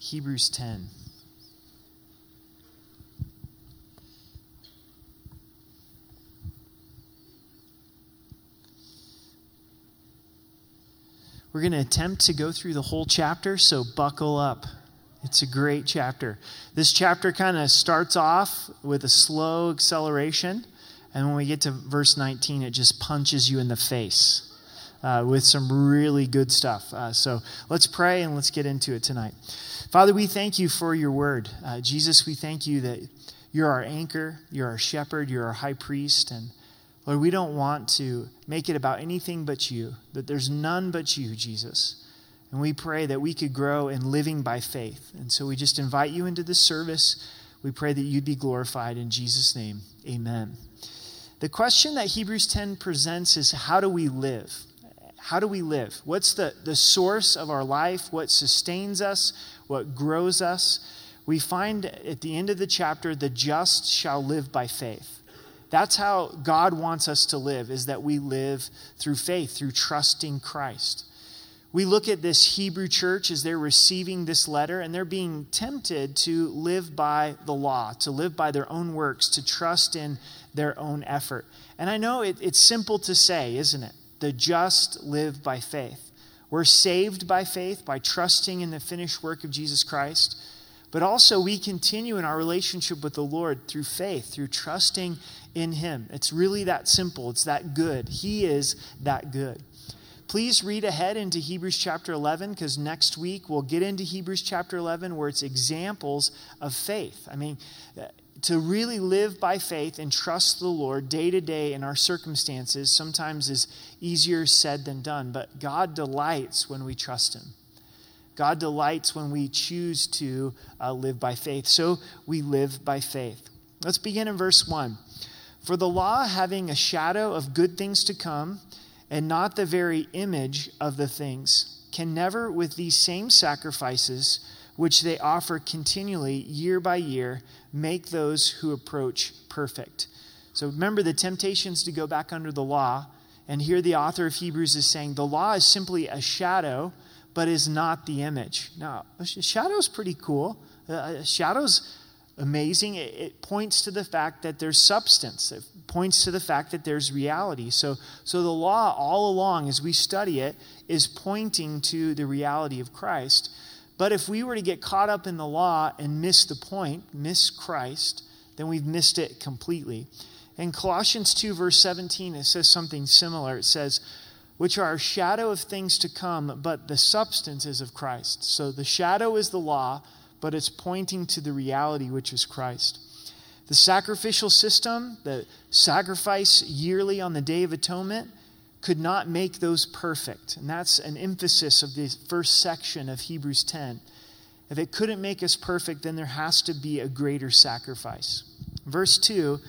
Hebrews 10. We're going to attempt to go through the whole chapter, so buckle up. It's a great chapter. This chapter kind of starts off with a slow acceleration, and when we get to verse 19, it just punches you in the face uh, with some really good stuff. Uh, so let's pray and let's get into it tonight. Father, we thank you for your word. Uh, Jesus, we thank you that you're our anchor, you're our shepherd, you're our high priest, and Lord, we don't want to make it about anything but you, that there's none but you, Jesus. And we pray that we could grow in living by faith. And so we just invite you into this service. We pray that you'd be glorified in Jesus' name. Amen. The question that Hebrews 10 presents is how do we live? How do we live? What's the, the source of our life? What sustains us? What grows us? We find at the end of the chapter, the just shall live by faith. That's how God wants us to live, is that we live through faith, through trusting Christ. We look at this Hebrew church as they're receiving this letter and they're being tempted to live by the law, to live by their own works, to trust in their own effort. And I know it, it's simple to say, isn't it? The just live by faith. We're saved by faith, by trusting in the finished work of Jesus Christ. But also, we continue in our relationship with the Lord through faith, through trusting in Him. It's really that simple. It's that good. He is that good. Please read ahead into Hebrews chapter 11 because next week we'll get into Hebrews chapter 11 where it's examples of faith. I mean, to really live by faith and trust the Lord day to day in our circumstances sometimes is easier said than done, but God delights when we trust Him. God delights when we choose to uh, live by faith. So we live by faith. Let's begin in verse 1. For the law, having a shadow of good things to come, and not the very image of the things, can never, with these same sacrifices, which they offer continually year by year, make those who approach perfect. So remember the temptations to go back under the law. And here the author of Hebrews is saying the law is simply a shadow but is not the image. Now, a shadow's pretty cool. A shadow's amazing. It, it, points to the fact that there's substance. It points to the fact that there's reality. So, so the law, all along, as we study it, is pointing to the reality of Christ. But if we were to get caught up in the law and miss the point, miss Christ, then we've missed it completely. In Colossians 2, verse 17, it says something similar. It says, which are a shadow of things to come, but the substance is of Christ. So the shadow is the law, but it's pointing to the reality, which is Christ. The sacrificial system, the sacrifice yearly on the Day of Atonement, could not make those perfect. And that's an emphasis of the first section of Hebrews 10. If it couldn't make us perfect, then there has to be a greater sacrifice. Verse 2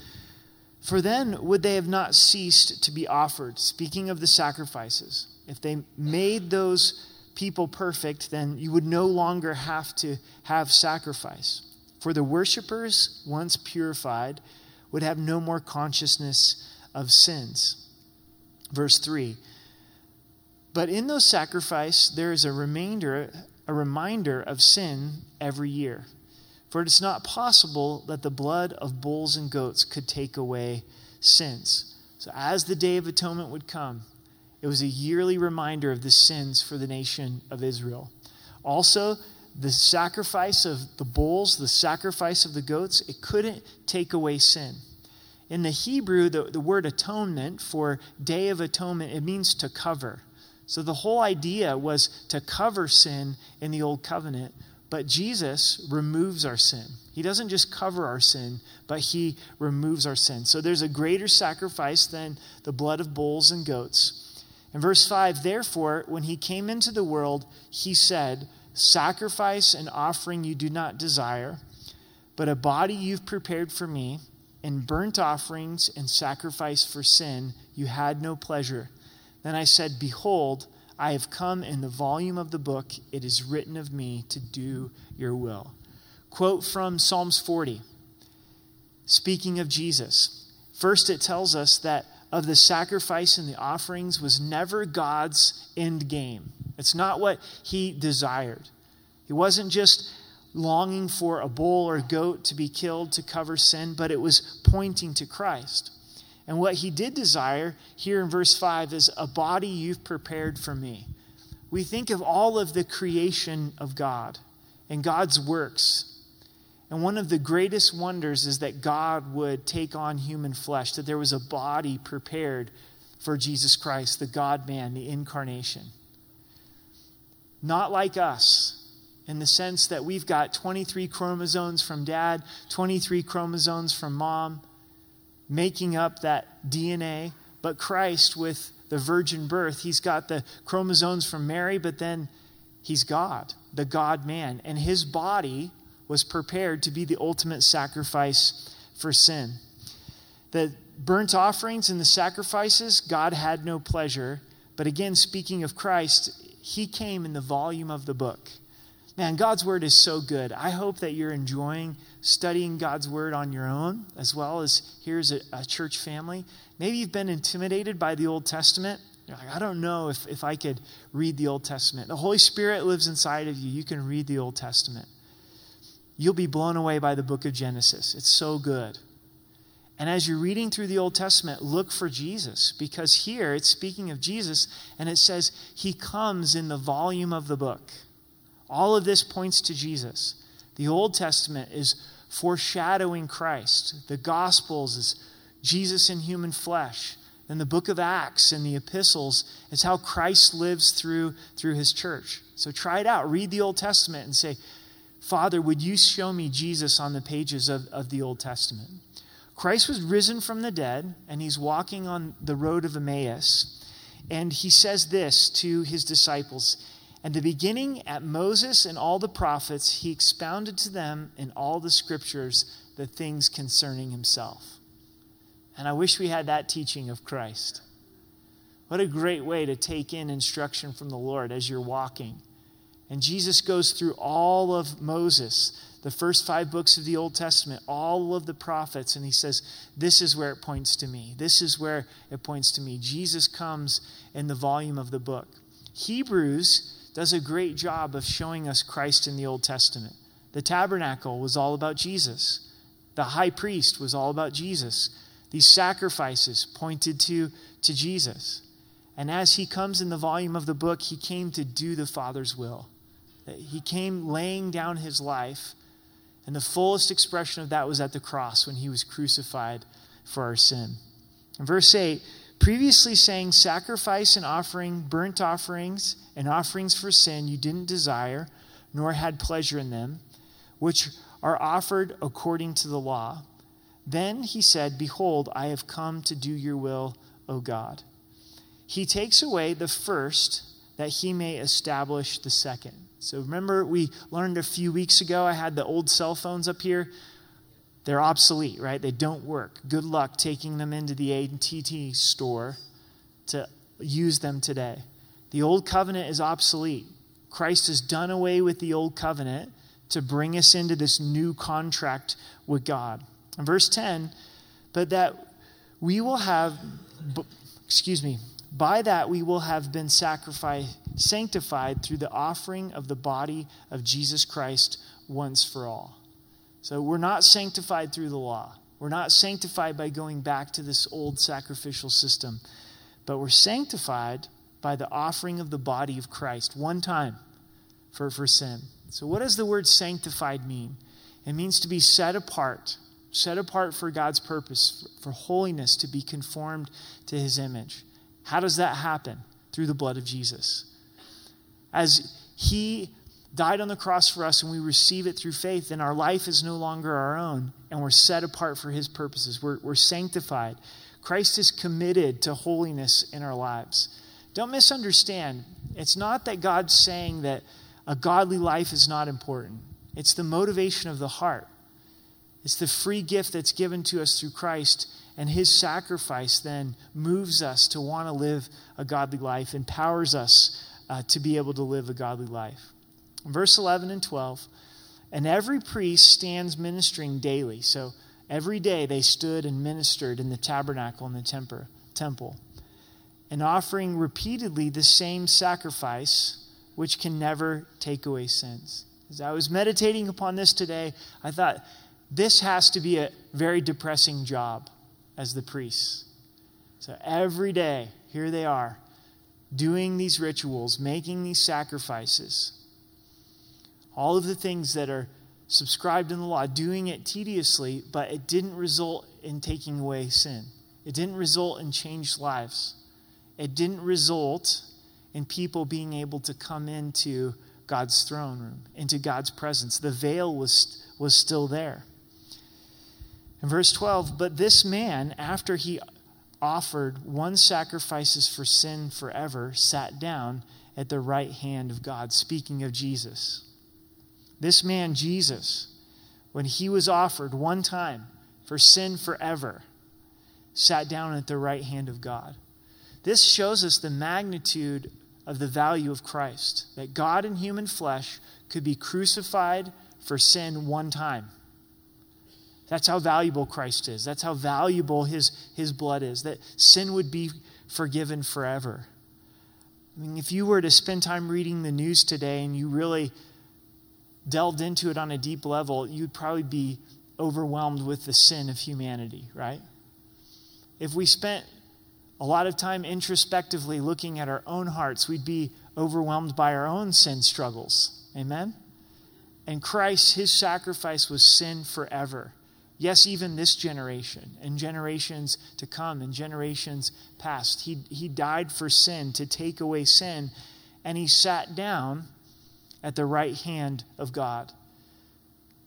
for then would they have not ceased to be offered. Speaking of the sacrifices, if they made those people perfect, then you would no longer have to have sacrifice. For the worshippers, once purified, would have no more consciousness of sins. Verse 3 But in those sacrifices, there is a remainder, a reminder of sin every year. For it is not possible that the blood of bulls and goats could take away sins. So, as the Day of Atonement would come, it was a yearly reminder of the sins for the nation of Israel. Also, the sacrifice of the bulls, the sacrifice of the goats, it couldn't take away sin. In the Hebrew, the, the word atonement for Day of Atonement, it means to cover. So the whole idea was to cover sin in the Old Covenant but Jesus removes our sin. He doesn't just cover our sin, but he removes our sin. So there's a greater sacrifice than the blood of bulls and goats. In verse 5, therefore, when he came into the world, he said, Sacrifice and offering you do not desire, but a body you've prepared for me, and burnt offerings and sacrifice for sin you had no pleasure. Then I said, Behold, I have come in the volume of the book, it is written of me to do your will. Quote from Psalms 40, speaking of Jesus. First, it tells us that of the sacrifice and the offerings was never God's end game. It's not what he desired. He wasn't just longing for a bull or goat to be killed to cover sin, but it was pointing to Christ. And what he did desire here in verse 5 is a body you've prepared for me. We think of all of the creation of God and God's works. And one of the greatest wonders is that God would take on human flesh, that there was a body prepared for Jesus Christ, the God man, the incarnation. Not like us, in the sense that we've got 23 chromosomes from dad, 23 chromosomes from mom, making up that DNA. But Christ, with the virgin birth, he's got the chromosomes from Mary, but then he's God, the God man. And his body was prepared to be the ultimate sacrifice for sin. The burnt offerings and the sacrifices, God had no pleasure. But again, speaking of Christ, he came in the volume of the book. Man, God's word is so good. I hope that you're enjoying studying God's word on your own, as well as here's a, a church family. Maybe you've been intimidated by the Old Testament. You're like, I don't know if, if I could read the Old Testament. The Holy Spirit lives inside of you. You can read the Old Testament. You'll be blown away by the book of Genesis. It's so good. And as you're reading through the Old Testament, look for Jesus because here it's speaking of Jesus and it says he comes in the volume of the book. All of this points to Jesus. The Old Testament is foreshadowing Christ. The Gospels is Jesus in human flesh. And the book of Acts and the epistles is how Christ lives through, through his church. So try it out. Read the Old Testament and say, Father, would you show me Jesus on the pages of, of the Old Testament? Christ was risen from the dead, and he's walking on the road of Emmaus. And he says this to his disciples and the beginning at Moses and all the prophets, he expounded to them in all the scriptures the things concerning himself. And I wish we had that teaching of Christ. What a great way to take in instruction from the Lord as you're walking. And Jesus goes through all of Moses, the first five books of the Old Testament, all of the prophets, and he says, This is where it points to me. This is where it points to me. Jesus comes in the volume of the book. Hebrews does a great job of showing us Christ in the Old Testament. The tabernacle was all about Jesus, the high priest was all about Jesus. These sacrifices pointed to, to Jesus. And as he comes in the volume of the book, he came to do the Father's will. He came laying down his life, and the fullest expression of that was at the cross when he was crucified for our sin. In verse 8, previously saying, Sacrifice and offering, burnt offerings, and offerings for sin you didn't desire, nor had pleasure in them, which are offered according to the law. Then he said, Behold, I have come to do your will, O God. He takes away the first that he may establish the second. So remember, we learned a few weeks ago, I had the old cell phones up here. They're obsolete, right? They don't work. Good luck taking them into the AT&T store to use them today. The old covenant is obsolete. Christ has done away with the old covenant to bring us into this new contract with God. In verse 10, but that we will have, excuse me, by that we will have been sacrificed, sanctified through the offering of the body of Jesus Christ once for all. So we're not sanctified through the law. We're not sanctified by going back to this old sacrificial system, but we're sanctified by the offering of the body of Christ one time for, for sin. So, what does the word sanctified mean? It means to be set apart, set apart for God's purpose, for holiness, to be conformed to his image. How does that happen? Through the blood of Jesus. As he died on the cross for us and we receive it through faith, then our life is no longer our own and we're set apart for his purposes. We're, we're sanctified. Christ is committed to holiness in our lives. Don't misunderstand. It's not that God's saying that a godly life is not important, it's the motivation of the heart. It's the free gift that's given to us through Christ, and his sacrifice then moves us to want to live a godly life, empowers us uh, to be able to live a godly life. Verse 11 and 12 And every priest stands ministering daily. So every day they stood and ministered in the tabernacle and the temple and offering repeatedly the same sacrifice, which can never take away sins. As I was meditating upon this today, I thought this has to be a very depressing job as the priests. So every day, here they are, doing these rituals, making these sacrifices. All of the things that are subscribed in the law, doing it tediously, but it didn't result in taking away sin. It didn't result in changed lives. It didn't result in people being able to come into God's throne room, into God's presence. The veil was, was still there. In verse 12, but this man, after he offered one sacrifices for sin forever, sat down at the right hand of God, speaking of Jesus. This man, Jesus, when he was offered one time for sin forever, sat down at the right hand of God. This shows us the magnitude of the value of Christ that God in human flesh could be crucified for sin one time. That's how valuable Christ is. That's how valuable his, his blood is, that sin would be forgiven forever. I mean, if you were to spend time reading the news today and you really delved into it on a deep level, you'd probably be overwhelmed with the sin of humanity, right? If we spent a lot of time introspectively looking at our own hearts, we'd be overwhelmed by our own sin struggles. Amen? And Christ, his sacrifice was sin forever. Yes, even this generation and generations to come and generations past. He, he died for sin to take away sin, and he sat down at the right hand of God.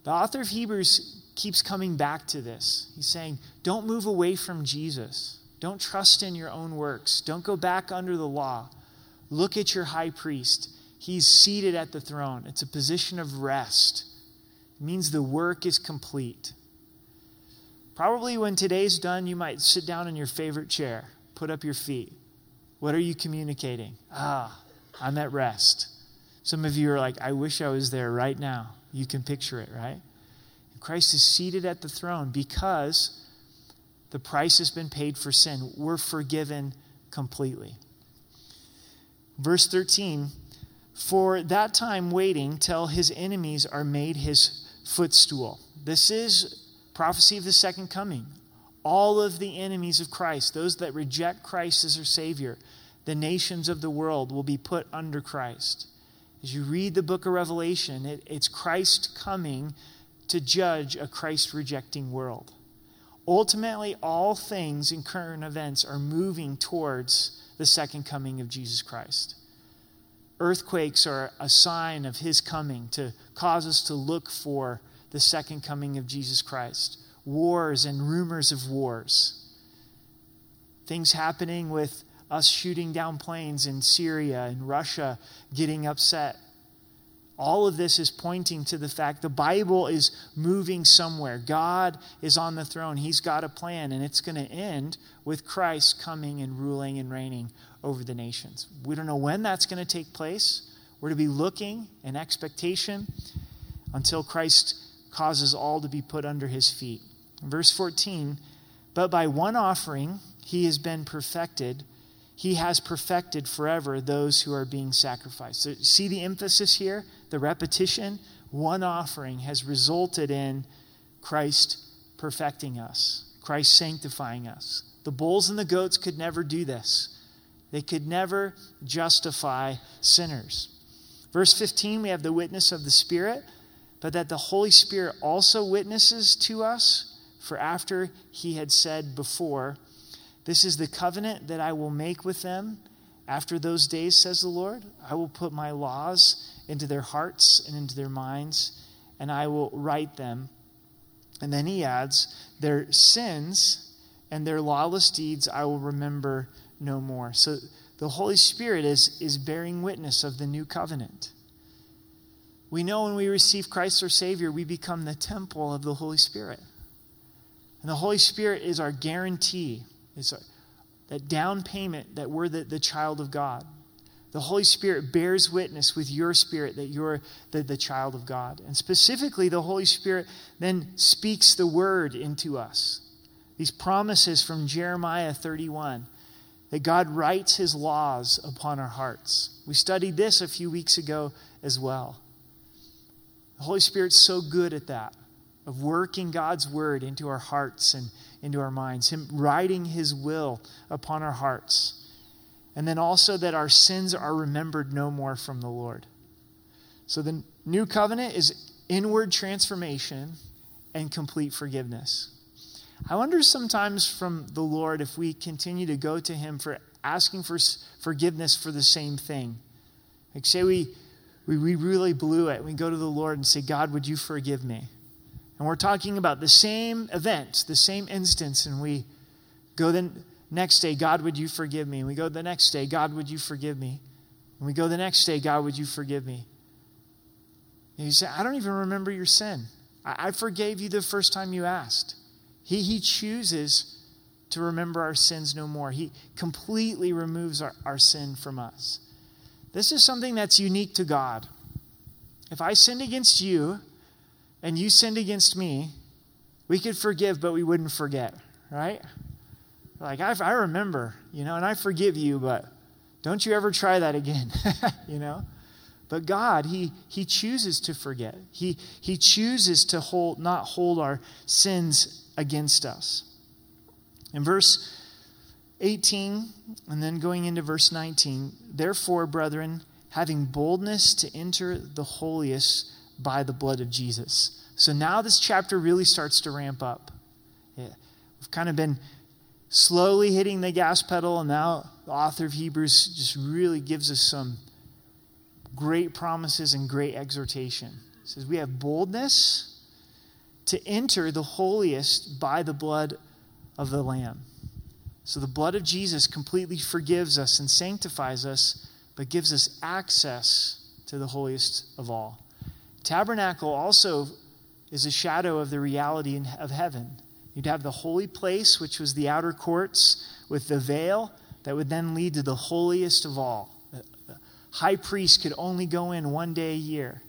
The author of Hebrews keeps coming back to this. He's saying, don't move away from Jesus. Don't trust in your own works. Don't go back under the law. Look at your high priest. He's seated at the throne. It's a position of rest. It means the work is complete. Probably when today's done, you might sit down in your favorite chair, put up your feet. What are you communicating? Ah, I'm at rest. Some of you are like, I wish I was there right now. You can picture it, right? Christ is seated at the throne because the price has been paid for sin. We're forgiven completely. Verse 13 For that time waiting till his enemies are made his footstool. This is prophecy of the second coming. All of the enemies of Christ, those that reject Christ as their Savior, the nations of the world will be put under Christ. As you read the book of Revelation, it, it's Christ coming to judge a Christ rejecting world. Ultimately, all things in current events are moving towards the second coming of Jesus Christ. Earthquakes are a sign of his coming to cause us to look for the second coming of Jesus Christ. Wars and rumors of wars. Things happening with us shooting down planes in Syria and Russia getting upset. All of this is pointing to the fact the Bible is moving somewhere. God is on the throne. He's got a plan, and it's going to end with Christ coming and ruling and reigning over the nations. We don't know when that's going to take place. We're to be looking in expectation until Christ causes all to be put under his feet. Verse 14 But by one offering he has been perfected he has perfected forever those who are being sacrificed. So, see the emphasis here, the repetition? One offering has resulted in Christ perfecting us, Christ sanctifying us. The bulls and the goats could never do this, they could never justify sinners. Verse 15, we have the witness of the Spirit, but that the Holy Spirit also witnesses to us, for after he had said before, this is the covenant that I will make with them after those days, says the Lord. I will put my laws into their hearts and into their minds, and I will write them. And then he adds, Their sins and their lawless deeds I will remember no more. So the Holy Spirit is, is bearing witness of the new covenant. We know when we receive Christ our Savior, we become the temple of the Holy Spirit. And the Holy Spirit is our guarantee it's that down payment that we're the, the child of God. The Holy Spirit bears witness with your spirit that you're the, the child of God. And specifically, the Holy Spirit then speaks the word into us. These promises from Jeremiah 31 that God writes his laws upon our hearts. We studied this a few weeks ago as well. The Holy Spirit's so good at that, of working God's word into our hearts and into our minds, Him writing His will upon our hearts. And then also that our sins are remembered no more from the Lord. So the new covenant is inward transformation and complete forgiveness. I wonder sometimes from the Lord if we continue to go to Him for asking for forgiveness for the same thing. Like, say we, we, we really blew it. We go to the Lord and say, God, would you forgive me? And we're talking about the same event, the same instance, and we go the next day, God, would you forgive me? And we go the next day, God, would you forgive me? And we go the next day, God, would you forgive me? And you say, I don't even remember your sin. I, I forgave you the first time you asked. He, he chooses to remember our sins no more. He completely removes our, our sin from us. This is something that's unique to God. If I sinned against you and you sinned against me, we could forgive, but we wouldn't forget, right? Like, I, I remember, you know, and I forgive you, but don't you ever try that again, you know? But God, He, he chooses to forget. He, he chooses to hold, not hold our sins against us. In verse 18, and then going into verse 19, therefore, brethren, having boldness to enter the holiest by the blood of Jesus. So now this chapter really starts to ramp up. Yeah. We've kind of been slowly hitting the gas pedal, and now the author of Hebrews just really gives us some great promises and great exhortation. Says, We have boldness to enter the holiest by the blood of the Lamb. So the blood of Jesus completely forgives us and sanctifies us, but gives us access to the holiest of all. Tabernacle also is a shadow of the reality of heaven. You'd have the holy place, which was the outer courts, with the veil that would then lead to the holiest of all The high priest could only go in one day a year.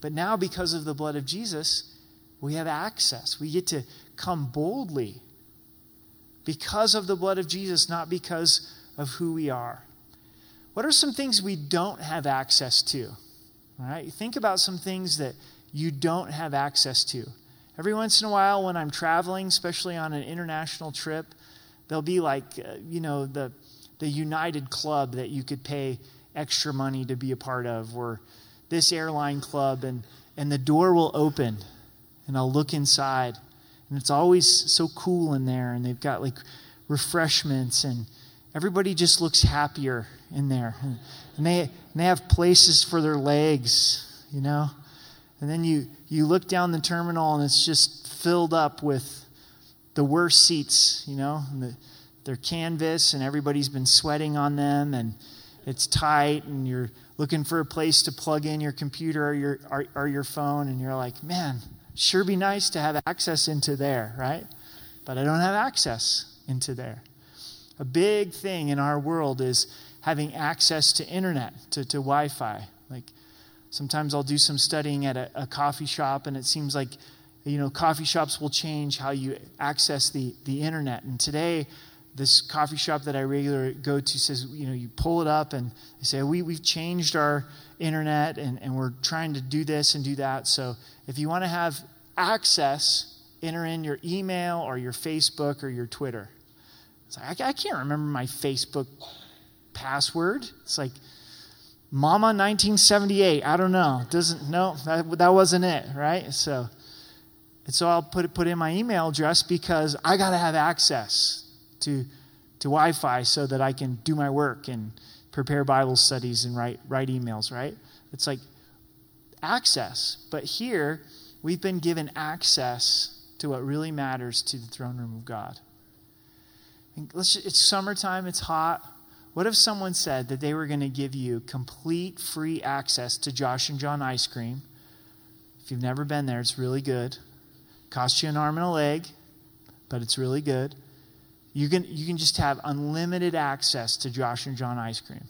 But now, because of the blood of Jesus, we have access. We get to come boldly because of the blood of Jesus, not because of who we are. What are some things we don't have access to? All right, think about some things that you don't have access to. Every once in a while, when I'm traveling, especially on an international trip, there'll be like, uh, you know, the, the United Club that you could pay extra money to be a part of, or this airline club, and, and the door will open, and I'll look inside, and it's always so cool in there, and they've got like refreshments, and everybody just looks happier in there. And they, and they have places for their legs, you know? And then you, you look down the terminal, and it's just filled up with the worst seats, you know? The, they're canvas, and everybody's been sweating on them, and it's tight and you're looking for a place to plug in your computer or your, or, or your phone, and you're like, man, sure be nice to have access into there, right? But I don't have access into there. A big thing in our world is having access to internet, to, to Wi Fi. Like sometimes I'll do some studying at a, a coffee shop, and it seems like you know coffee shops will change how you access the, the internet. And today, this coffee shop that I regularly go to says, you know, you pull it up and they say, we, we've changed our internet and, and we're trying to do this and do that. So if you want to have access, enter in your email or your Facebook or your Twitter. It's like, I, I can't remember my Facebook password. It's like, Mama 1978. I don't know. Doesn't no that, that wasn't it, right? So, and so I'll put put in my email address because I got to have access to, to Wi Fi so that I can do my work and prepare Bible studies and write, write emails, right? It's like access. But here, we've been given access to what really matters to the throne room of God. And let's it's summertime, it's hot. What if someone said that they were going to give you complete free access to Josh and John ice cream? If you've never been there, it's really good. Costs you an arm and a leg, but it's really good. You can, you can just have unlimited access to Josh and John ice cream.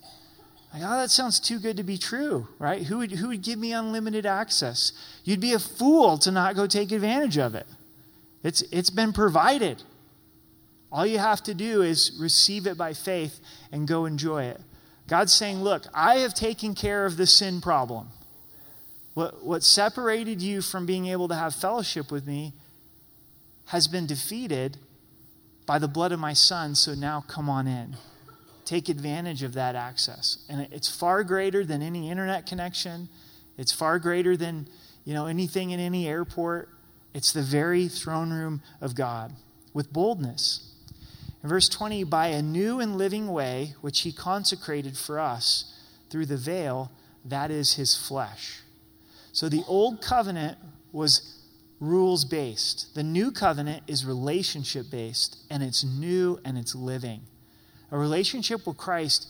Like, oh, that sounds too good to be true, right? Who would, who would give me unlimited access? You'd be a fool to not go take advantage of it. It's, it's been provided. All you have to do is receive it by faith and go enjoy it. God's saying, Look, I have taken care of the sin problem. What, what separated you from being able to have fellowship with me has been defeated by the blood of my son, so now come on in. Take advantage of that access. And it's far greater than any internet connection. It's far greater than, you know, anything in any airport. It's the very throne room of God with boldness. In verse 20, by a new and living way, which he consecrated for us through the veil, that is his flesh. So the old covenant was rules based. The new covenant is relationship based, and it's new and it's living. A relationship with Christ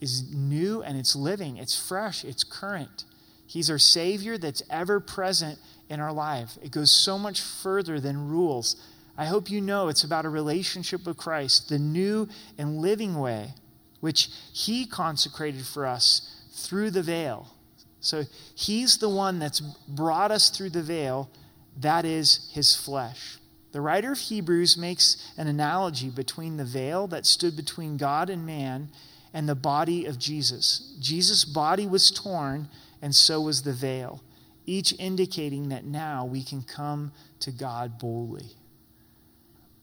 is new and it's living, it's fresh, it's current. He's our Savior that's ever present in our life. It goes so much further than rules. I hope you know it's about a relationship with Christ, the new and living way, which He consecrated for us through the veil. So he's the one that's brought us through the veil. That is his flesh. The writer of Hebrews makes an analogy between the veil that stood between God and man and the body of Jesus. Jesus' body was torn, and so was the veil, each indicating that now we can come to God boldly.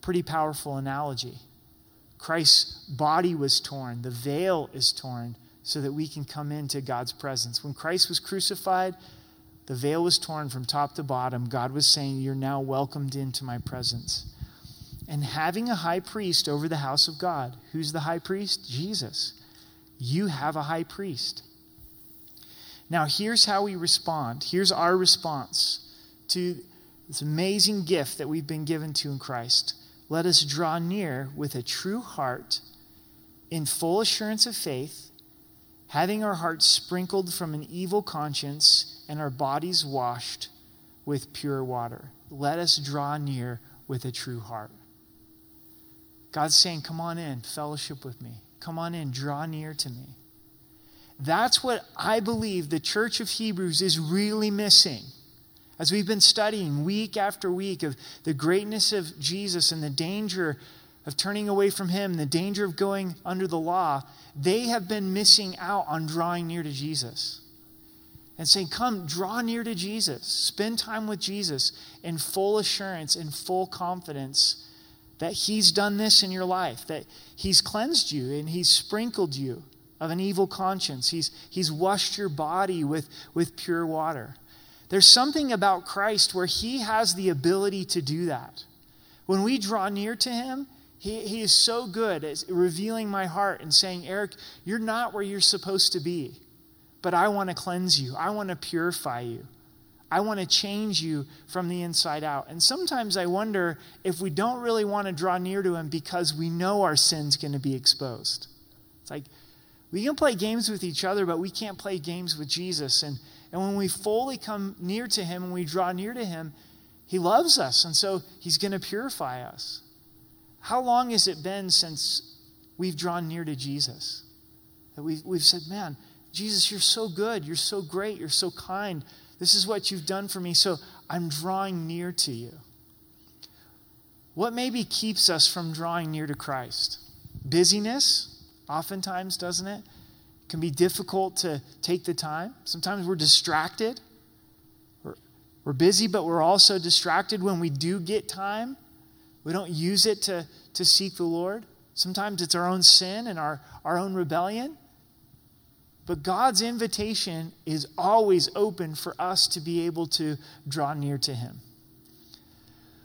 Pretty powerful analogy. Christ's body was torn, the veil is torn so that we can come into God's presence. When Christ was crucified, the veil was torn from top to bottom. God was saying, You're now welcomed into my presence. And having a high priest over the house of God. Who's the high priest? Jesus. You have a high priest. Now, here's how we respond. Here's our response to this amazing gift that we've been given to in Christ. Let us draw near with a true heart in full assurance of faith having our hearts sprinkled from an evil conscience and our bodies washed with pure water. Let us draw near with a true heart. God's saying, Come on in, fellowship with me. Come on in, draw near to me. That's what I believe the church of Hebrews is really missing. As we've been studying week after week of the greatness of Jesus and the danger of turning away from Him, the danger of going under the law, they have been missing out on drawing near to Jesus. And saying, Come, draw near to Jesus. Spend time with Jesus in full assurance, in full confidence that He's done this in your life, that He's cleansed you and He's sprinkled you of an evil conscience. He's, he's washed your body with, with pure water. There's something about Christ where He has the ability to do that. When we draw near to Him, he, he is so good at revealing my heart and saying, Eric, you're not where you're supposed to be, but I want to cleanse you. I want to purify you. I want to change you from the inside out. And sometimes I wonder if we don't really want to draw near to Him because we know our sin's going to be exposed. It's like we can play games with each other, but we can't play games with Jesus. And, and when we fully come near to Him and we draw near to Him, He loves us. And so He's going to purify us. How long has it been since we've drawn near to Jesus? That we've, we've said, man, Jesus, you're so good. You're so great. You're so kind. This is what you've done for me. So I'm drawing near to you. What maybe keeps us from drawing near to Christ? Busyness, oftentimes, doesn't it? it can be difficult to take the time. Sometimes we're distracted. We're, we're busy, but we're also distracted when we do get time. We don't use it to, to seek the Lord. Sometimes it's our own sin and our, our own rebellion. But God's invitation is always open for us to be able to draw near to Him.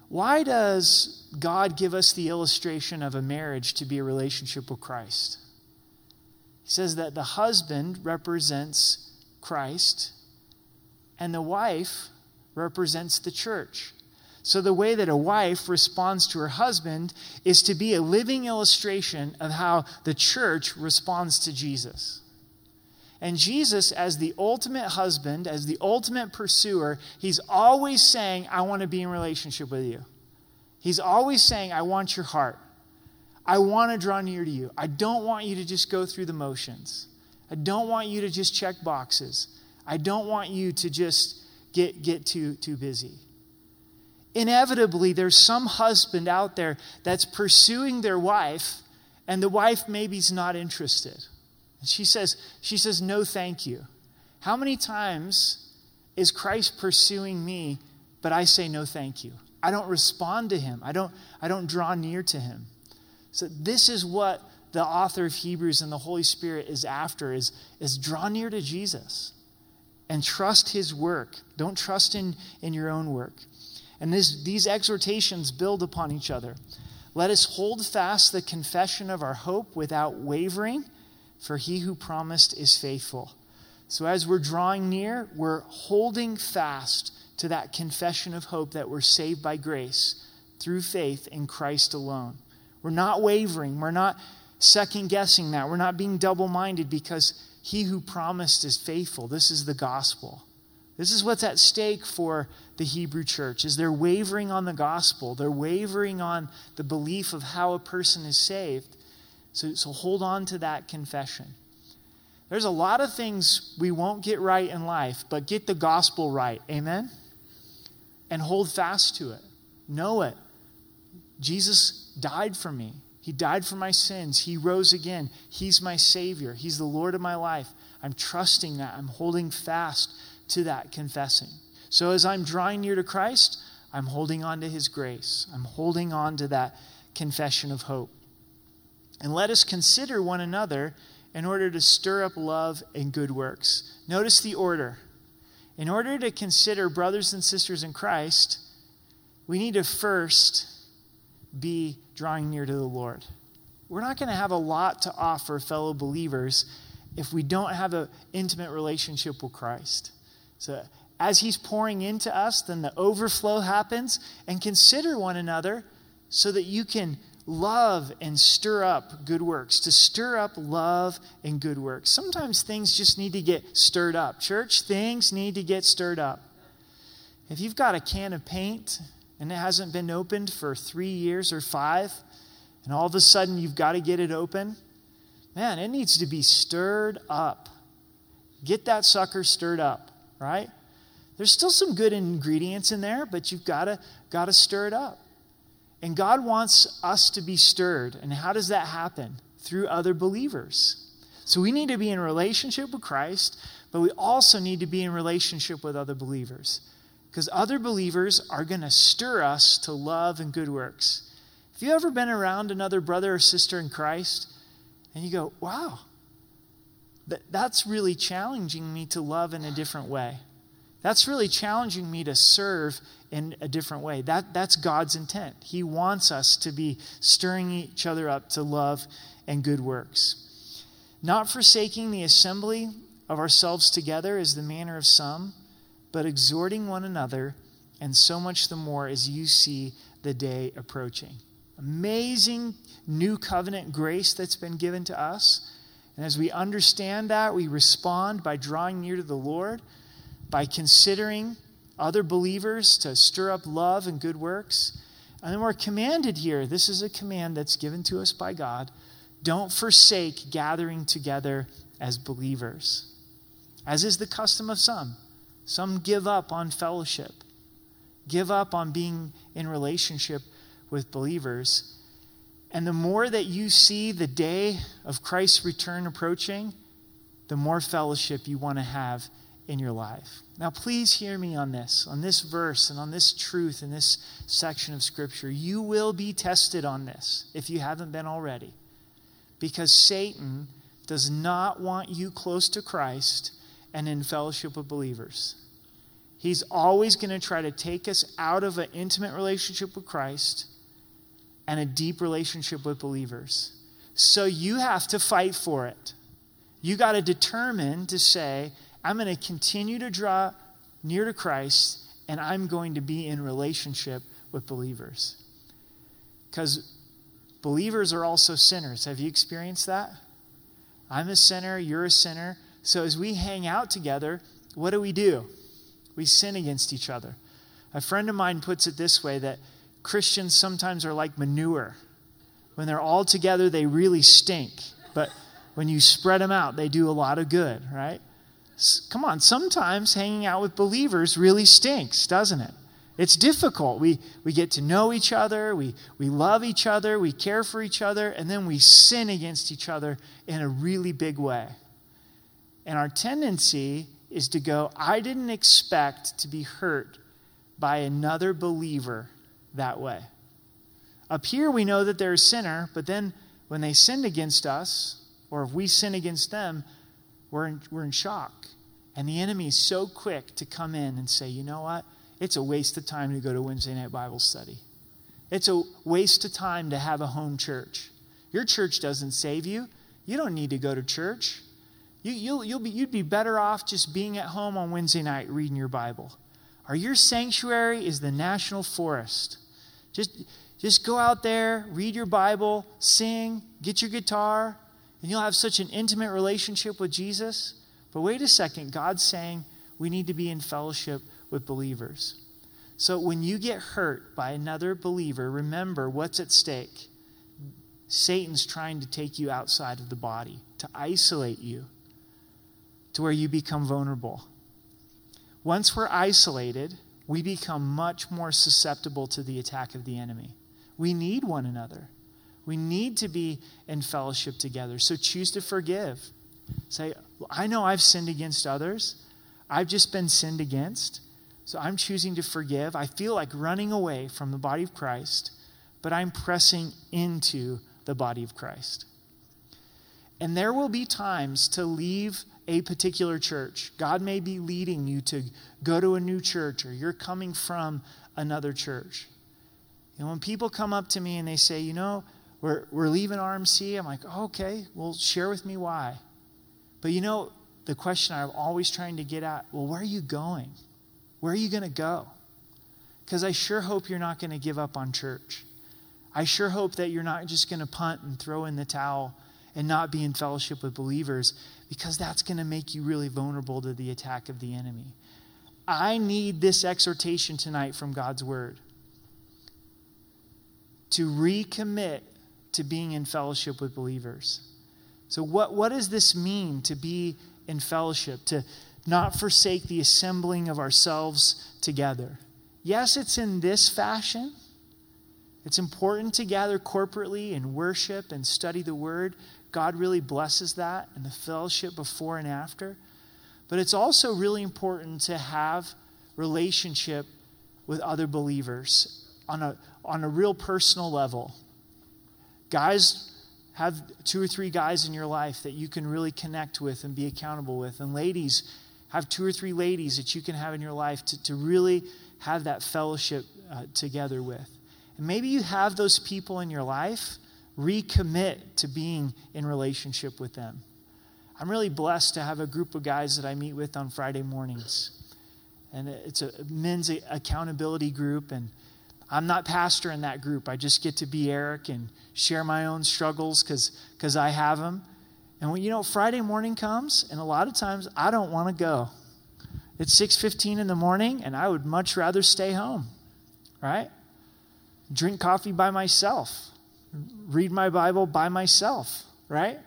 Why does God give us the illustration of a marriage to be a relationship with Christ? He says that the husband represents Christ and the wife represents the church. So, the way that a wife responds to her husband is to be a living illustration of how the church responds to Jesus. And Jesus, as the ultimate husband, as the ultimate pursuer, he's always saying, I want to be in relationship with you. He's always saying, I want your heart. I want to draw near to you. I don't want you to just go through the motions. I don't want you to just check boxes. I don't want you to just get, get too, too busy inevitably there's some husband out there that's pursuing their wife and the wife maybe's not interested and she says she says no thank you how many times is Christ pursuing me, but I say no thank you. I don't respond to him. I don't, I don't draw near to him. So this is what the author of Hebrews and the Holy Spirit is after is, is draw near to Jesus and trust his work. Don't trust in, in your own work. And this, these exhortations build upon each other. Let us hold fast the confession of our hope without wavering, for he who promised is faithful. So, as we're drawing near, we're holding fast to that confession of hope that we're saved by grace through faith in Christ alone. We're not wavering. We're not second guessing that. We're not being double minded because he who promised is faithful. This is the gospel. This is what's at stake for the Hebrew church is they're wavering on the gospel. They're wavering on the belief of how a person is saved. So, so hold on to that confession. There's a lot of things we won't get right in life, but get the gospel right. Amen? And hold fast to it. Know it. Jesus died for me. He died for my sins. He rose again. He's my Savior. He's the Lord of my life. I'm trusting that. I'm holding fast to that confessing. So as I'm drawing near to Christ, I'm holding on to His grace. I'm holding on to that confession of hope. And let us consider one another in order to stir up love and good works. Notice the order. In order to consider brothers and sisters in Christ, we need to first be drawing near to the Lord. We're not going to have a lot to offer fellow believers if we don't have an intimate relationship with Christ. So, as He's pouring into us, then the overflow happens, and consider one another so that you can love and stir up good works, to stir up love and good works. Sometimes things just need to get stirred up. Church, things need to get stirred up. If you've got a can of paint and it hasn't been opened for three years or five, and all of a sudden you've got to get it open, man, it needs to be stirred up. Get that sucker stirred up, right? There's still some good ingredients in there, but you've got to got to stir it up. And God wants us to be stirred. And how does that happen? Through other believers. So we need to be in relationship with Christ, but we also need to be in relationship with other believers. Because other believers are going to stir us to love and good works. Have you ever been around another brother or sister in Christ and you go, wow, that, that's really challenging me to love in a different way? That's really challenging me to serve in a different way. That, that's God's intent. He wants us to be stirring each other up to love and good works. Not forsaking the assembly of ourselves together is the manner of some, but exhorting one another, and so much the more as you see the day approaching. Amazing new covenant grace that's been given to us. And as we understand that, we respond by drawing near to the Lord by considering other believers to stir up love and good works. And then we're commanded here this is a command that's given to us by God. Don't forsake gathering together as believers, as is the custom of some. Some give up on fellowship, give up on being in relationship with believers. And the more that you see the day of Christ's return approaching, the more fellowship you want to have in your life. Now, please hear me on this, on this verse, and on this truth in this section of Scripture. You will be tested on this if you haven't been already. Because Satan does not want you close to Christ and in fellowship with believers. He's always going to try to take us out of an intimate relationship with Christ and a deep relationship with believers. So you have to fight for it. You got to determine to say, I'm going to continue to draw near to Christ and I'm going to be in relationship with believers. Because believers are also sinners. Have you experienced that? I'm a sinner, you're a sinner. So as we hang out together, what do we do? We sin against each other. A friend of mine puts it this way that Christians sometimes are like manure. When they're all together, they really stink. But when you spread them out, they do a lot of good, right? come on, sometimes hanging out with believers really stinks, doesn't it? It's difficult. We, we get to know each other, we, we love each other, we care for each other, and then we sin against each other in a really big way. And our tendency is to go, I didn't expect to be hurt by another believer that way. Up here, we know that they're a sinner, but then when they sinned against us, or if we sin against them, we're in, we're in shock. And the enemy is so quick to come in and say, you know what? It's a waste of time to go to Wednesday night Bible study. It's a waste of time to have a home church. Your church doesn't save you. You don't need to go to church. You, you'll, you'll be, you'd be better off just being at home on Wednesday night reading your Bible. Or your sanctuary is the national forest. Just, just go out there, read your Bible, sing, get your guitar, and you'll have such an intimate relationship with Jesus. But wait a second, God's saying we need to be in fellowship with believers. So when you get hurt by another believer, remember what's at stake. Satan's trying to take you outside of the body, to isolate you, to where you become vulnerable. Once we're isolated, we become much more susceptible to the attack of the enemy. We need one another. We need to be in fellowship together. So choose to forgive. Say, I know I've sinned against others. I've just been sinned against. So I'm choosing to forgive. I feel like running away from the body of Christ, but I'm pressing into the body of Christ. And there will be times to leave a particular church. God may be leading you to go to a new church or you're coming from another church. And when people come up to me and they say, you know, we're, we're leaving RMC, I'm like, oh, okay, well, share with me why. But you know, the question I'm always trying to get at, well, where are you going? Where are you going to go? Because I sure hope you're not going to give up on church. I sure hope that you're not just going to punt and throw in the towel and not be in fellowship with believers because that's going to make you really vulnerable to the attack of the enemy. I need this exhortation tonight from God's word to recommit to being in fellowship with believers. So, what, what does this mean to be in fellowship, to not forsake the assembling of ourselves together? Yes, it's in this fashion, it's important to gather corporately and worship and study the word. God really blesses that and the fellowship before and after. But it's also really important to have relationship with other believers on a, on a real personal level. Guys, have two or three guys in your life that you can really connect with and be accountable with. And ladies, have two or three ladies that you can have in your life to, to really have that fellowship uh, together with. And maybe you have those people in your life, recommit to being in relationship with them. I'm really blessed to have a group of guys that I meet with on Friday mornings. And it's a men's accountability group. And I'm not pastor in that group. I just get to be Eric and share my own struggles because I have them. And when, you know, Friday morning comes, and a lot of times I don't want to go. It's 6.15 in the morning, and I would much rather stay home, right? drink coffee by myself, read my Bible by myself, right?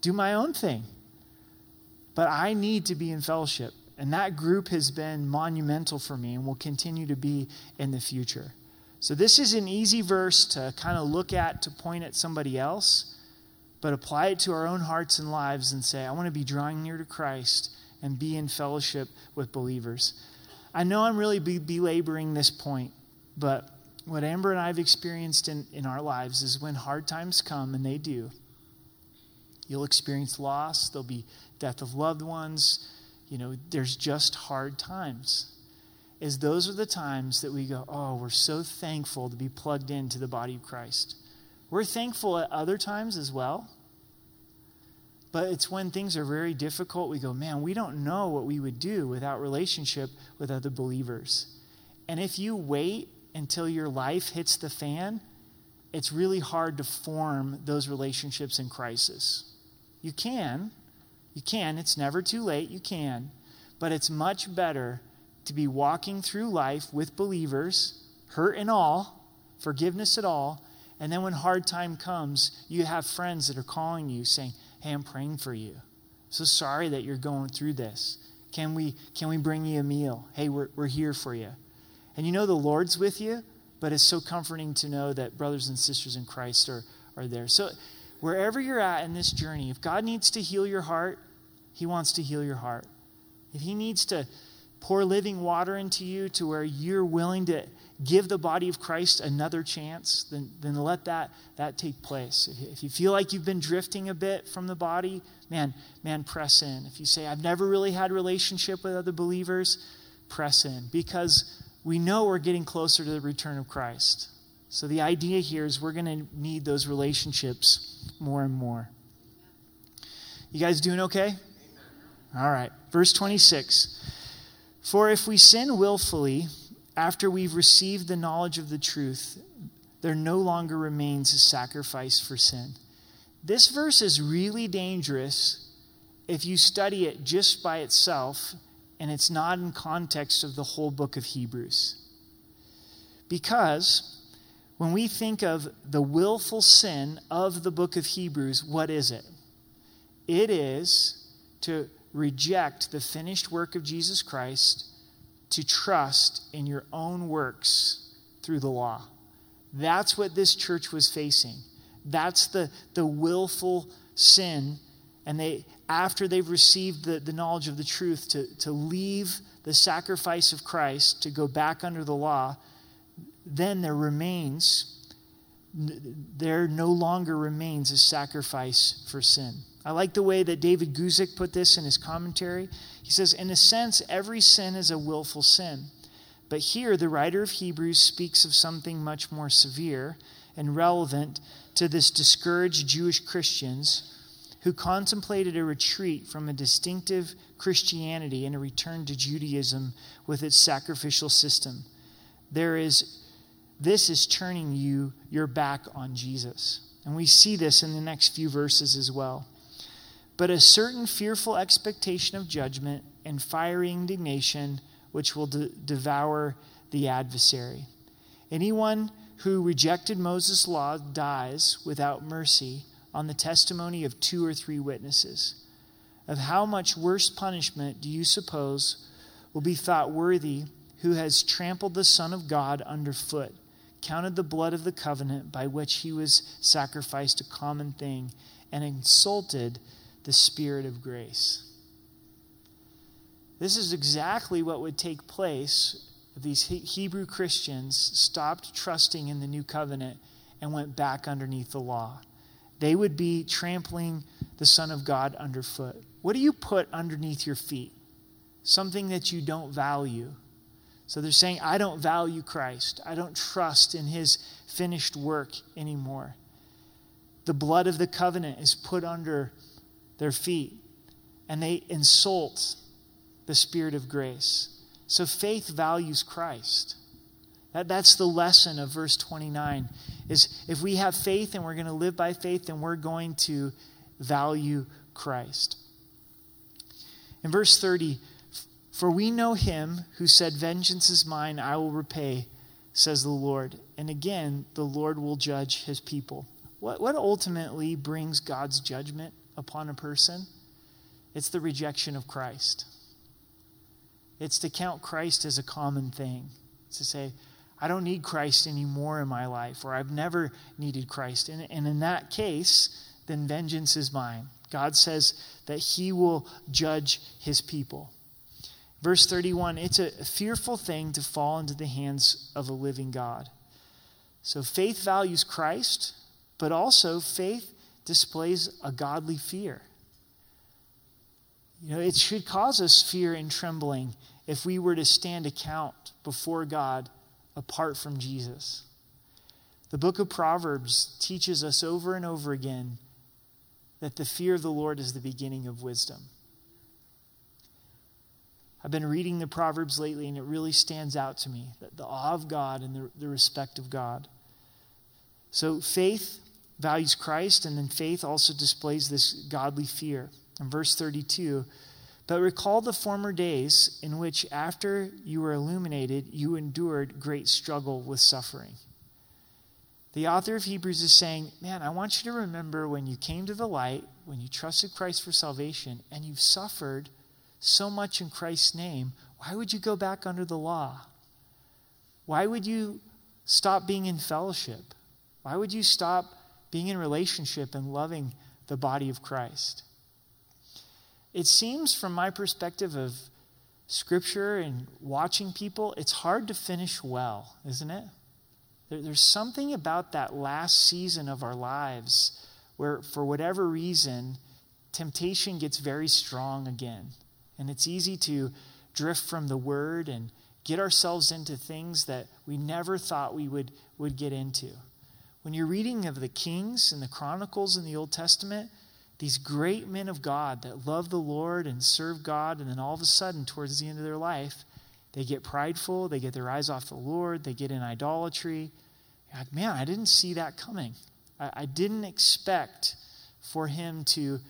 Do my own thing. But I need to be in fellowship. And that group has been monumental for me and will continue to be in the future. So, this is an easy verse to kind of look at to point at somebody else, but apply it to our own hearts and lives and say, I want to be drawing near to Christ and be in fellowship with believers. I know I'm really belaboring this point, but what Amber and I have experienced in, in our lives is when hard times come, and they do, you'll experience loss, there'll be death of loved ones. You know, there's just hard times. Is those are the times that we go, oh, we're so thankful to be plugged into the body of Christ. We're thankful at other times as well. But it's when things are very difficult, we go, man, we don't know what we would do without relationship with other believers. And if you wait until your life hits the fan, it's really hard to form those relationships in crisis. You can, you can, it's never too late, you can, but it's much better to be walking through life with believers, hurt and all, forgiveness at all, and then when hard time comes, you have friends that are calling you saying, Hey, I'm praying for you. So sorry that you're going through this. Can we, can we bring you a meal? Hey, we're, we're here for you. And you know the Lord's with you, but it's so comforting to know that brothers and sisters in Christ are, are there. So, wherever you're at in this journey, if God needs to heal your heart, He wants to heal your heart. if He needs to pour living water into you to where you're willing to give the body of Christ another chance, then, then let that, that take place. If you feel like you've been drifting a bit from the body, man, man, press in. If you say, I've never really had relationship with other believers, press in. Because we know we're getting closer to the return of Christ. So the idea here is we're going to need those relationships more and more. You guys doing okay? All right. Verse 26. For if we sin willfully after we've received the knowledge of the truth, there no longer remains a sacrifice for sin. This verse is really dangerous if you study it just by itself and it's not in context of the whole book of Hebrews. Because when we think of the willful sin of the book of Hebrews, what is it? It is to reject the finished work of Jesus Christ, to trust in your own works through the law. That's what this church was facing. That's the, the willful sin. And they, after they've received the, the knowledge of the truth, to, to leave the sacrifice of Christ, to go back under the law, then there remains, there no longer remains a sacrifice for sin. I like the way that David Guzik put this in his commentary. He says, In a sense, every sin is a willful sin. But here, the writer of Hebrews speaks of something much more severe and relevant to this discouraged Jewish Christians who contemplated a retreat from a distinctive Christianity and a return to Judaism with its sacrificial system. There is this is turning you your back on Jesus. And we see this in the next few verses as well. But a certain fearful expectation of judgment and fiery indignation which will de- devour the adversary. Anyone who rejected Moses' law dies without mercy on the testimony of two or three witnesses. Of how much worse punishment do you suppose will be thought worthy who has trampled the Son of God underfoot? counted the blood of the covenant by which he was sacrificed a common thing, and insulted the Spirit of grace. This is exactly what would take place if these Hebrew Christians stopped trusting in the new covenant and went back underneath the law. They would be trampling the Son of God underfoot. What do you put underneath your feet? Something that you don't value so they're saying, I don't value Christ. I don't trust in his finished work anymore. The blood of the covenant is put under their feet, and they insult the Spirit of grace. So faith values Christ. That, that's the lesson of verse 29 is if we have faith and we're going to live by faith, then we're going to value Christ. In verse 30, for we know him who said, Vengeance is mine, I will repay, says the Lord. And again, the Lord will judge his people. What, what ultimately brings God's judgment upon a person? It's the rejection of Christ. It's to count Christ as a common thing. It's to say, I don't need Christ anymore in my life, or I've never needed Christ. And, and in that case, then vengeance is mine. God says that he will judge his people. Verse 31 it's a fearful thing to fall into the hands of a living God. So faith values Christ, but also faith displays a godly fear. You know, it should cause us fear and trembling if we were to stand account before God apart from Jesus. The book of Proverbs teaches us over and over again that the fear of the Lord is the beginning of wisdom. I've been reading the Proverbs lately, and it really stands out to me that the awe of God and the, the respect of God. So faith values Christ, and then faith also displays this godly fear. In verse 32, but recall the former days in which, after you were illuminated, you endured great struggle with suffering. The author of Hebrews is saying, Man, I want you to remember when you came to the light, when you trusted Christ for salvation, and you've suffered so much in Christ's name, why would you go back under the law? Why would you stop being in fellowship? Why would you stop being in relationship and loving the body of Christ? It seems, from my perspective of scripture and watching people, it's hard to finish well, isn't it? There, there's something about that last season of our lives where, for whatever reason, temptation gets very strong again. And it's easy to drift from the word and get ourselves into things that we never thought we would, would get into. When you're reading of the kings and the chronicles in the Old Testament, these great men of God that love the Lord and serve God, and then all of a sudden, towards the end of their life, they get prideful, they get their eyes off the Lord, they get in idolatry. You're like, man, I didn't see that coming. I, I didn't expect for him to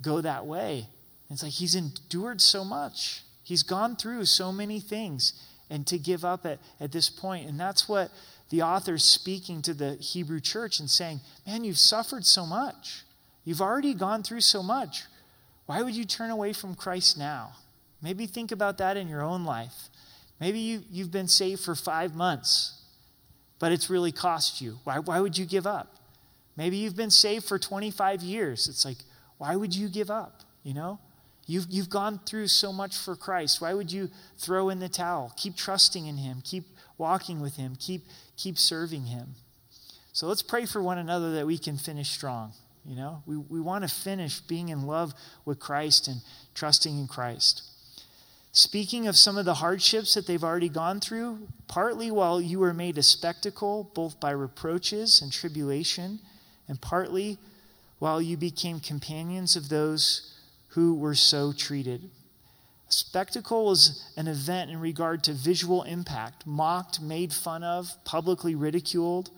go that way. And it's like he's endured so much. He's gone through so many things and to give up at, at this point. And that's what the author's speaking to the Hebrew church and saying, Man, you've suffered so much. You've already gone through so much. Why would you turn away from Christ now? Maybe think about that in your own life. Maybe you, you've been saved for five months, but it's really cost you. Why, why would you give up? Maybe you've been saved for 25 years. It's like, why would you give up? You know? You've, you've gone through so much for Christ. Why would you throw in the towel? Keep trusting in Him. Keep walking with Him. Keep, keep serving Him. So let's pray for one another that we can finish strong. You know, we, we want to finish being in love with Christ and trusting in Christ. Speaking of some of the hardships that they've already gone through, partly while you were made a spectacle, both by reproaches and tribulation, and partly while you became companions of those who were so treated. A spectacle is an event in regard to visual impact, mocked, made fun of, publicly ridiculed.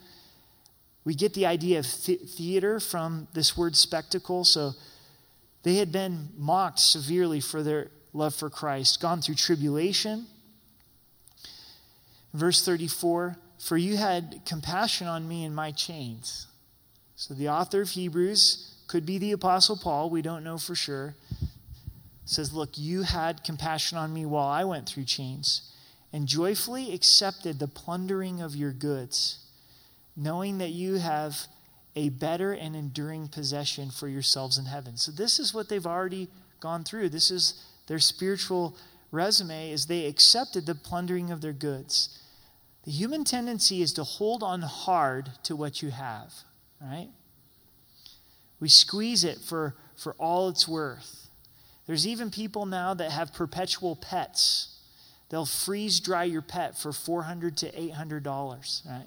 We get the idea of theater from this word spectacle. So they had been mocked severely for their love for Christ, gone through tribulation. Verse 34 For you had compassion on me in my chains. So the author of Hebrews could be the Apostle Paul, we don't know for sure. Says, Look, you had compassion on me while I went through chains, and joyfully accepted the plundering of your goods, knowing that you have a better and enduring possession for yourselves in heaven. So this is what they've already gone through. This is their spiritual resume is they accepted the plundering of their goods. The human tendency is to hold on hard to what you have, right? We squeeze it for, for all it's worth. There's even people now that have perpetual pets. They'll freeze dry your pet for 400 to $800, right?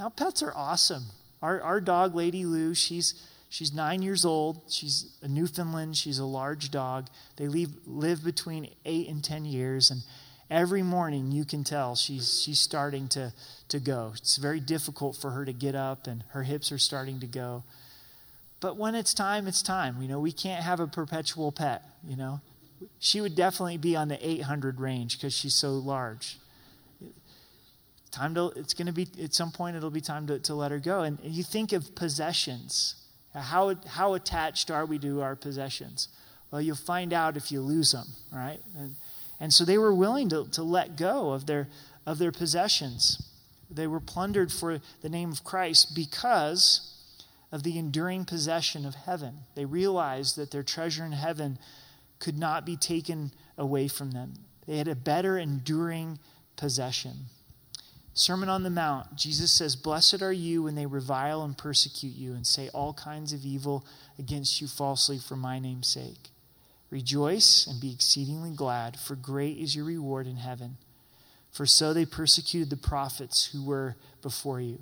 Now, pets are awesome. Our, our dog, Lady Lou, she's, she's nine years old. She's a Newfoundland. She's a large dog. They leave, live between eight and 10 years. And every morning you can tell she's, she's starting to, to go. It's very difficult for her to get up, and her hips are starting to go. But when it's time, it's time. You know, we can't have a perpetual pet, you know. She would definitely be on the 800 range because she's so large. Time to, it's going to be, at some point, it'll be time to, to let her go. And you think of possessions. How, how attached are we to our possessions? Well, you'll find out if you lose them, right? And, and so they were willing to, to let go of their, of their possessions. They were plundered for the name of Christ because of the enduring possession of heaven. They realized that their treasure in heaven could not be taken away from them. They had a better enduring possession. Sermon on the Mount, Jesus says, Blessed are you when they revile and persecute you and say all kinds of evil against you falsely for my name's sake. Rejoice and be exceedingly glad, for great is your reward in heaven. For so they persecuted the prophets who were before you.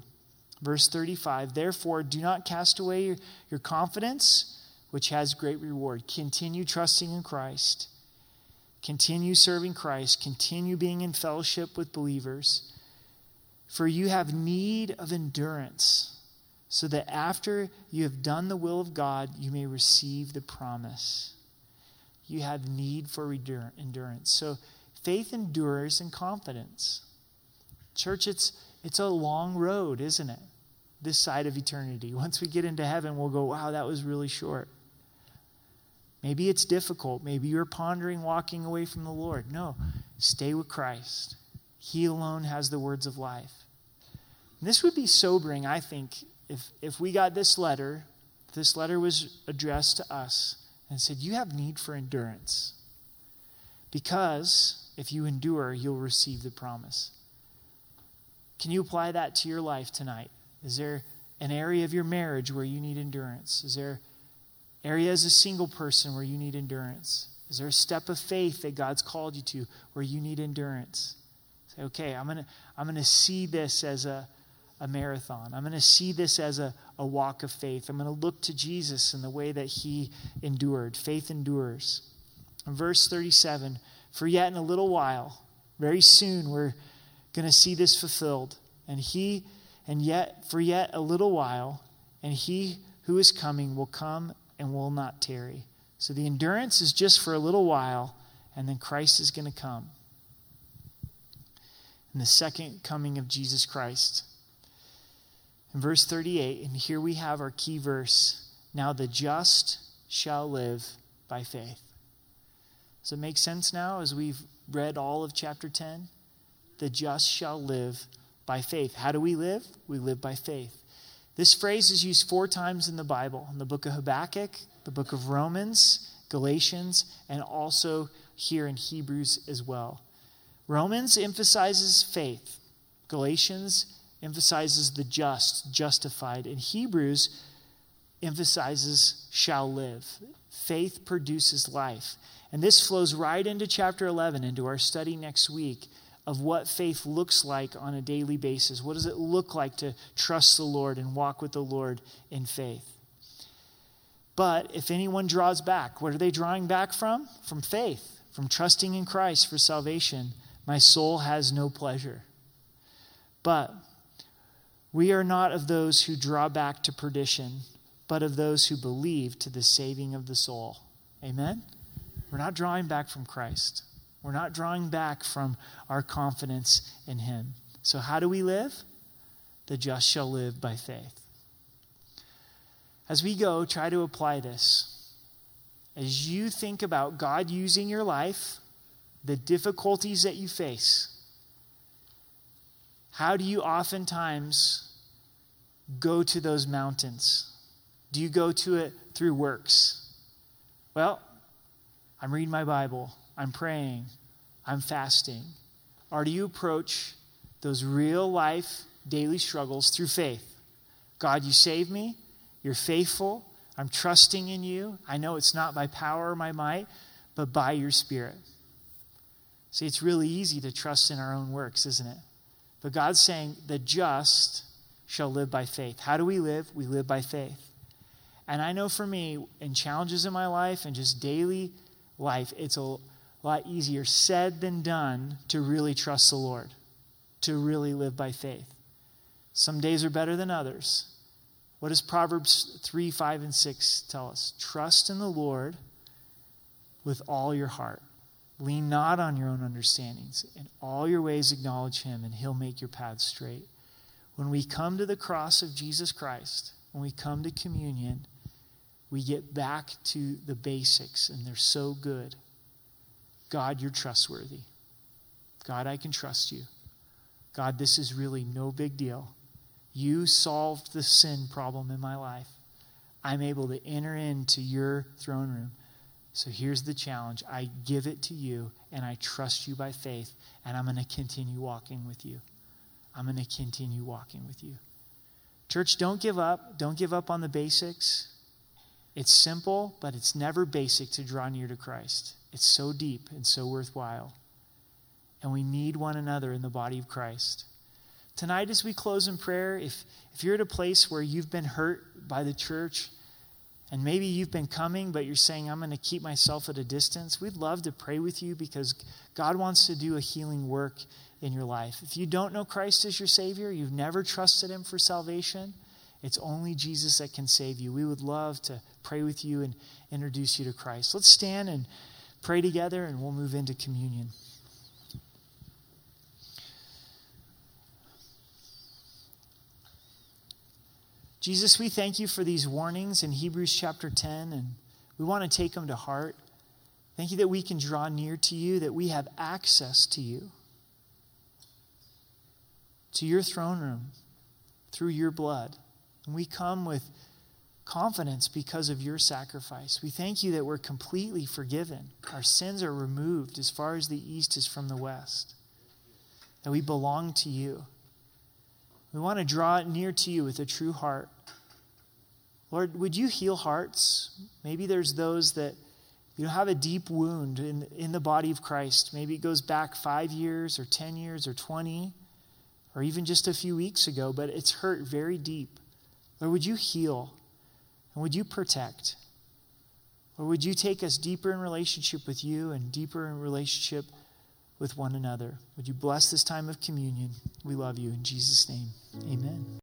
Verse 35 Therefore, do not cast away your, your confidence, which has great reward. Continue trusting in Christ. Continue serving Christ. Continue being in fellowship with believers. For you have need of endurance, so that after you have done the will of God, you may receive the promise. You have need for endurance. So faith endures in confidence. Church, it's it's a long road, isn't it? This side of eternity. Once we get into heaven, we'll go, wow, that was really short. Maybe it's difficult. Maybe you're pondering walking away from the Lord. No, stay with Christ. He alone has the words of life. And this would be sobering, I think, if, if we got this letter, this letter was addressed to us and said, You have need for endurance. because if you endure, you'll receive the promise. Can you apply that to your life tonight? Is there an area of your marriage where you need endurance? Is there area as a single person where you need endurance? Is there a step of faith that God's called you to where you need endurance? Okay, I'm gonna I'm gonna see this as a, a marathon. I'm gonna see this as a, a walk of faith. I'm gonna look to Jesus in the way that he endured. Faith endures. In verse 37, for yet in a little while, very soon we're gonna see this fulfilled. And he and yet for yet a little while, and he who is coming will come and will not tarry. So the endurance is just for a little while, and then Christ is going to come. And the second coming of Jesus Christ. In verse 38, and here we have our key verse Now the just shall live by faith. Does it make sense now as we've read all of chapter 10? The just shall live by faith. How do we live? We live by faith. This phrase is used four times in the Bible in the book of Habakkuk, the book of Romans, Galatians, and also here in Hebrews as well. Romans emphasizes faith, Galatians emphasizes the just, justified, and Hebrews emphasizes shall live. Faith produces life. And this flows right into chapter 11, into our study next week of what faith looks like on a daily basis. What does it look like to trust the Lord and walk with the Lord in faith? But if anyone draws back, what are they drawing back from? From faith, from trusting in Christ for salvation. My soul has no pleasure. But we are not of those who draw back to perdition, but of those who believe to the saving of the soul. Amen? We're not drawing back from Christ. We're not drawing back from our confidence in Him. So, how do we live? The just shall live by faith. As we go, try to apply this. As you think about God using your life, the difficulties that you face, how do you oftentimes go to those mountains? Do you go to it through works? Well, I'm reading my Bible. I'm praying, I'm fasting? Or do you approach those real life daily struggles through faith? God, you saved me. You're faithful. I'm trusting in you. I know it's not by power or my might, but by your spirit. See, it's really easy to trust in our own works, isn't it? But God's saying, the just shall live by faith. How do we live? We live by faith. And I know for me, in challenges in my life and just daily life, it's a lot easier said than done to really trust the Lord, to really live by faith. Some days are better than others. What does Proverbs 3, 5, and 6 tell us? Trust in the Lord with all your heart. Lean not on your own understandings. In all your ways, acknowledge Him, and He'll make your paths straight. When we come to the cross of Jesus Christ, when we come to communion, we get back to the basics, and they're so good. God, you're trustworthy. God, I can trust you. God, this is really no big deal. You solved the sin problem in my life. I'm able to enter into your throne room. So here's the challenge I give it to you, and I trust you by faith, and I'm going to continue walking with you. I'm going to continue walking with you. Church, don't give up. Don't give up on the basics. It's simple, but it's never basic to draw near to Christ. It's so deep and so worthwhile. And we need one another in the body of Christ. Tonight, as we close in prayer, if, if you're at a place where you've been hurt by the church, and maybe you've been coming, but you're saying, I'm going to keep myself at a distance, we'd love to pray with you because God wants to do a healing work in your life. If you don't know Christ as your Savior, you've never trusted Him for salvation, it's only Jesus that can save you. We would love to pray with you and introduce you to Christ. Let's stand and pray together, and we'll move into communion. Jesus, we thank you for these warnings in Hebrews chapter 10, and we want to take them to heart. Thank you that we can draw near to you, that we have access to you, to your throne room through your blood. And we come with confidence because of your sacrifice. We thank you that we're completely forgiven. Our sins are removed as far as the east is from the west, that we belong to you. We want to draw near to you with a true heart. Lord, would you heal hearts? Maybe there's those that you know, have a deep wound in, in the body of Christ. Maybe it goes back five years or 10 years or 20 or even just a few weeks ago, but it's hurt very deep. Lord, would you heal and would you protect? Or would you take us deeper in relationship with you and deeper in relationship with one another? Would you bless this time of communion? We love you. In Jesus' name, amen.